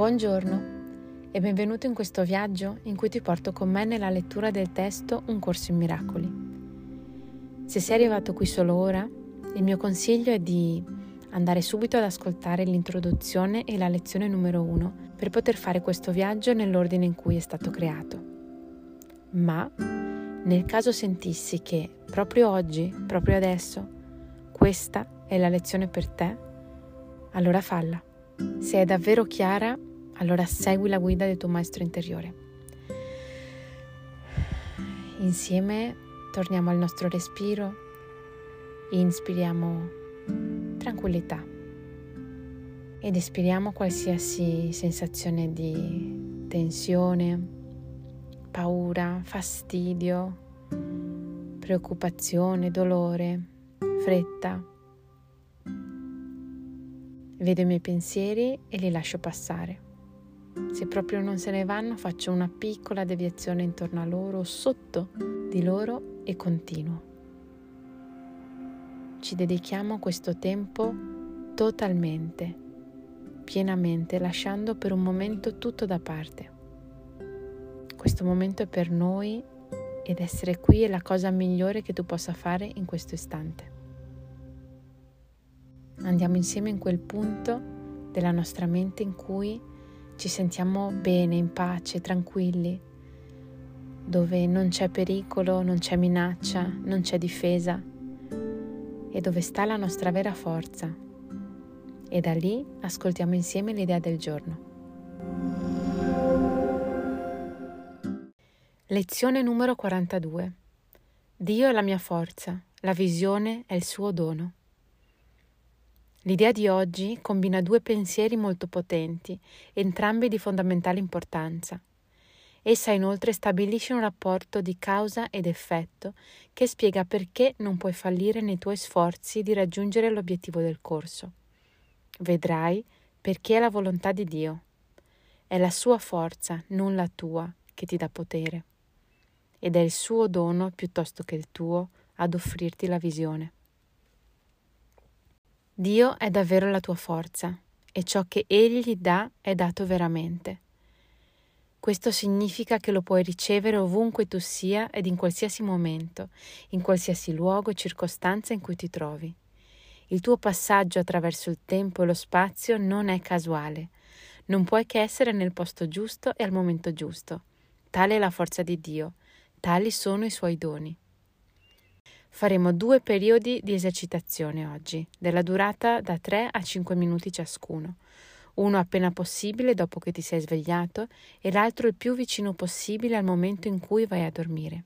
Buongiorno e benvenuto in questo viaggio in cui ti porto con me nella lettura del testo Un corso in miracoli. Se sei arrivato qui solo ora, il mio consiglio è di andare subito ad ascoltare l'introduzione e la lezione numero uno per poter fare questo viaggio nell'ordine in cui è stato creato. Ma nel caso sentissi che proprio oggi, proprio adesso, questa è la lezione per te, allora falla. Se è davvero chiara, allora segui la guida del tuo maestro interiore. Insieme torniamo al nostro respiro, inspiriamo tranquillità ed espiriamo qualsiasi sensazione di tensione, paura, fastidio, preoccupazione, dolore, fretta. Vedo i miei pensieri e li lascio passare. Se proprio non se ne vanno, faccio una piccola deviazione intorno a loro, sotto di loro e continuo. Ci dedichiamo questo tempo totalmente, pienamente, lasciando per un momento tutto da parte. Questo momento è per noi ed essere qui è la cosa migliore che tu possa fare in questo istante. Andiamo insieme in quel punto della nostra mente in cui ci sentiamo bene, in pace, tranquilli, dove non c'è pericolo, non c'è minaccia, non c'è difesa e dove sta la nostra vera forza. E da lì ascoltiamo insieme l'idea del giorno. Lezione numero 42. Dio è la mia forza, la visione è il suo dono. L'idea di oggi combina due pensieri molto potenti, entrambi di fondamentale importanza. Essa inoltre stabilisce un rapporto di causa ed effetto che spiega perché non puoi fallire nei tuoi sforzi di raggiungere l'obiettivo del corso. Vedrai perché è la volontà di Dio. È la sua forza, non la tua, che ti dà potere. Ed è il suo dono piuttosto che il tuo ad offrirti la visione. Dio è davvero la tua forza e ciò che Egli dà è dato veramente. Questo significa che lo puoi ricevere ovunque tu sia ed in qualsiasi momento, in qualsiasi luogo e circostanza in cui ti trovi. Il tuo passaggio attraverso il tempo e lo spazio non è casuale. Non puoi che essere nel posto giusto e al momento giusto. Tale è la forza di Dio, tali sono i suoi doni. Faremo due periodi di esercitazione oggi, della durata da 3 a 5 minuti ciascuno, uno appena possibile dopo che ti sei svegliato e l'altro il più vicino possibile al momento in cui vai a dormire.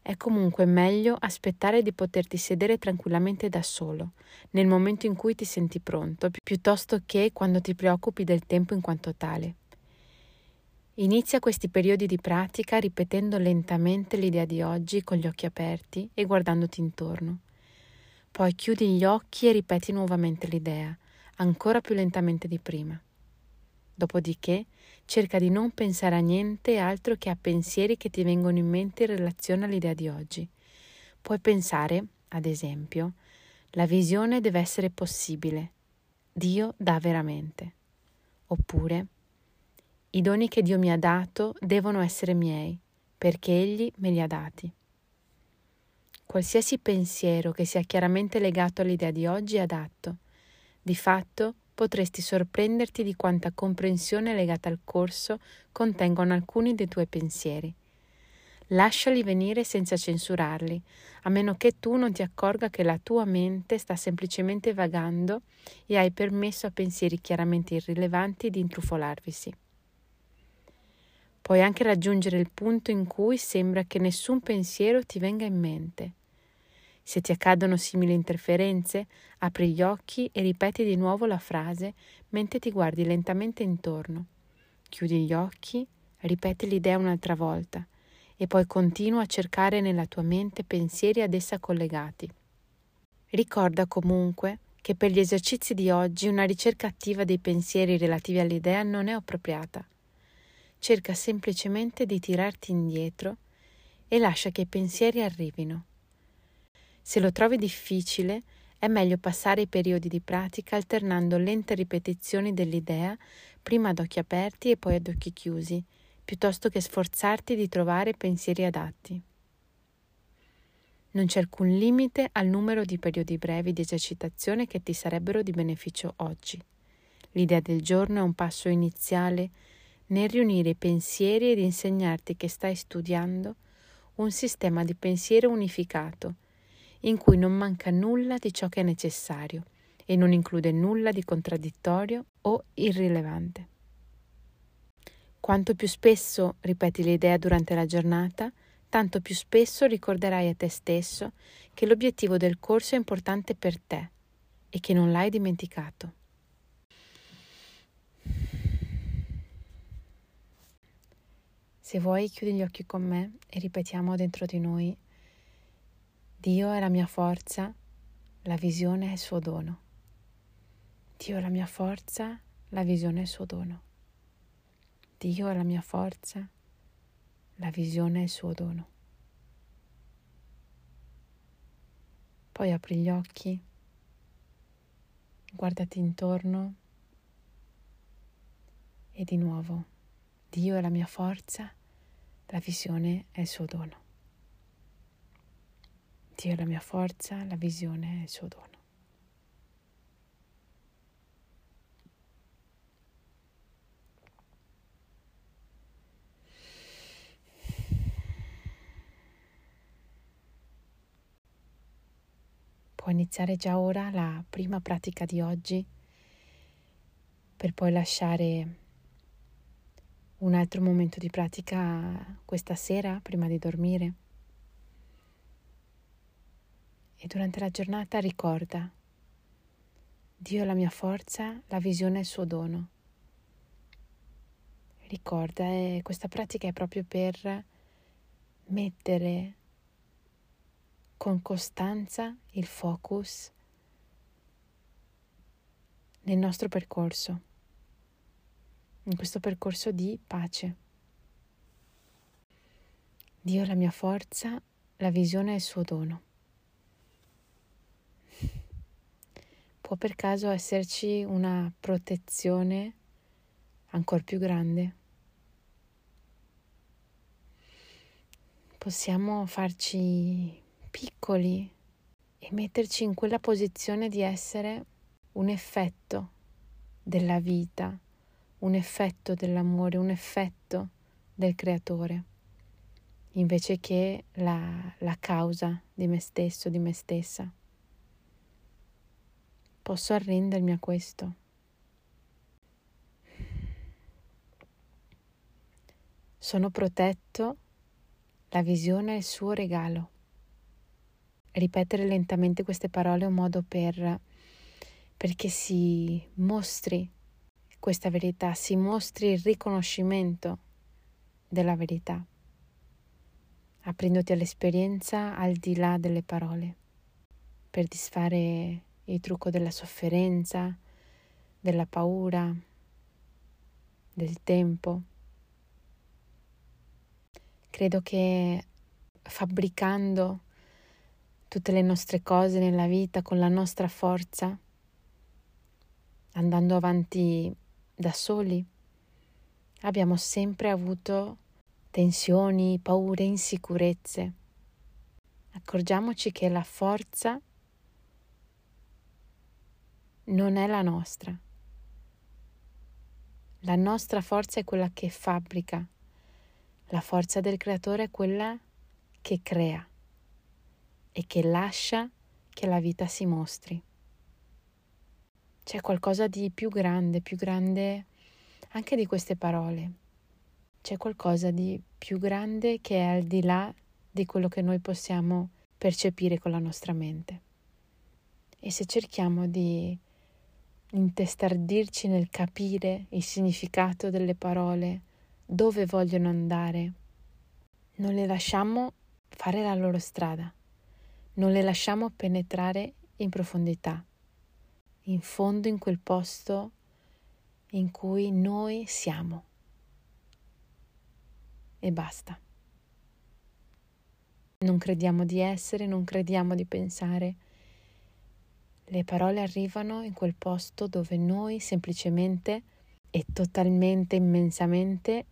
È comunque meglio aspettare di poterti sedere tranquillamente da solo, nel momento in cui ti senti pronto, piuttosto che quando ti preoccupi del tempo in quanto tale. Inizia questi periodi di pratica ripetendo lentamente l'idea di oggi con gli occhi aperti e guardandoti intorno. Poi chiudi gli occhi e ripeti nuovamente l'idea, ancora più lentamente di prima. Dopodiché cerca di non pensare a niente altro che a pensieri che ti vengono in mente in relazione all'idea di oggi. Puoi pensare, ad esempio, la visione deve essere possibile. Dio dà veramente. Oppure i doni che Dio mi ha dato devono essere miei, perché Egli me li ha dati. Qualsiasi pensiero che sia chiaramente legato all'idea di oggi è adatto. Di fatto potresti sorprenderti di quanta comprensione legata al corso contengono alcuni dei tuoi pensieri. Lasciali venire senza censurarli, a meno che tu non ti accorga che la tua mente sta semplicemente vagando e hai permesso a pensieri chiaramente irrilevanti di intrufolarvisi. Puoi anche raggiungere il punto in cui sembra che nessun pensiero ti venga in mente. Se ti accadono simili interferenze, apri gli occhi e ripeti di nuovo la frase mentre ti guardi lentamente intorno. Chiudi gli occhi, ripeti l'idea un'altra volta e poi continua a cercare nella tua mente pensieri ad essa collegati. Ricorda comunque che per gli esercizi di oggi una ricerca attiva dei pensieri relativi all'idea non è appropriata cerca semplicemente di tirarti indietro e lascia che i pensieri arrivino. Se lo trovi difficile, È meglio passare i periodi di pratica alternando lente ripetizioni dell'idea, prima ad occhi aperti e poi ad occhi chiusi, piuttosto che sforzarti di trovare pensieri adatti. Non c'è alcun limite al numero di periodi brevi di esercitazione che ti sarebbero di beneficio oggi. L'idea del giorno è un passo iniziale nel riunire i pensieri ed insegnarti che stai studiando un sistema di pensiero unificato in cui non manca nulla di ciò che è necessario e non include nulla di contraddittorio o irrilevante. Quanto più spesso ripeti l'idea durante la giornata, tanto più spesso ricorderai a te stesso che l'obiettivo del corso è importante per te e che non l'hai dimenticato. Se vuoi chiudi gli occhi con me e ripetiamo dentro di noi Dio è la mia forza, la visione è il suo dono. Dio è la mia forza, la visione è il suo dono. Dio è la mia forza, la visione è il suo dono. Poi apri gli occhi, guardati intorno e di nuovo, Dio è la mia forza, la visione è il suo dono. Dio è la mia forza, la visione è il suo dono. Può iniziare già ora la prima pratica di oggi per poi lasciare un altro momento di pratica questa sera prima di dormire. E durante la giornata ricorda, Dio è la mia forza, la visione è il suo dono. Ricorda, e questa pratica è proprio per mettere con costanza il focus nel nostro percorso, in questo percorso di pace. Dio è la mia forza, la visione è il suo dono. può per caso esserci una protezione ancora più grande? Possiamo farci piccoli e metterci in quella posizione di essere un effetto della vita, un effetto dell'amore, un effetto del creatore, invece che la, la causa di me stesso, di me stessa. Posso arrendermi a questo. Sono protetto, la visione è il suo regalo. Ripetere lentamente queste parole è un modo per, perché si mostri questa verità, si mostri il riconoscimento della verità, aprendoti all'esperienza al di là delle parole, per disfare il trucco della sofferenza, della paura, del tempo. Credo che fabbricando tutte le nostre cose nella vita con la nostra forza, andando avanti da soli, abbiamo sempre avuto tensioni, paure, insicurezze. Accorgiamoci che la forza non è la nostra. La nostra forza è quella che fabbrica, la forza del creatore è quella che crea e che lascia che la vita si mostri. C'è qualcosa di più grande, più grande anche di queste parole. C'è qualcosa di più grande che è al di là di quello che noi possiamo percepire con la nostra mente. E se cerchiamo di intestardirci nel capire il significato delle parole, dove vogliono andare. Non le lasciamo fare la loro strada, non le lasciamo penetrare in profondità, in fondo in quel posto in cui noi siamo. E basta. Non crediamo di essere, non crediamo di pensare Le parole arrivano in quel posto dove noi semplicemente e totalmente, immensamente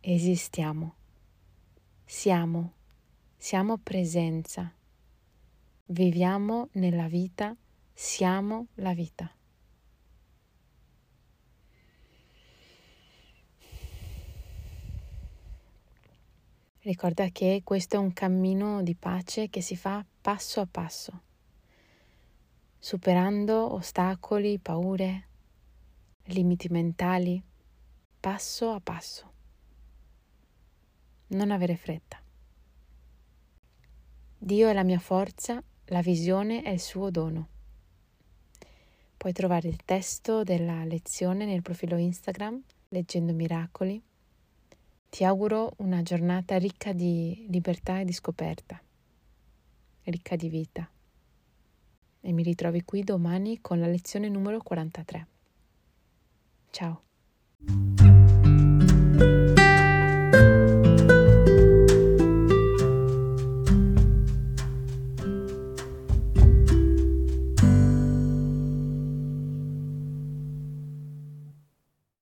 esistiamo. Siamo, siamo presenza. Viviamo nella vita, siamo la vita. Ricorda che questo è un cammino di pace che si fa passo a passo, superando ostacoli, paure, limiti mentali, passo a passo. Non avere fretta. Dio è la mia forza, la visione è il suo dono. Puoi trovare il testo della lezione nel profilo Instagram Leggendo Miracoli ti auguro una giornata ricca di libertà e di scoperta, ricca di vita. E mi ritrovi qui domani con la lezione numero 43. Ciao.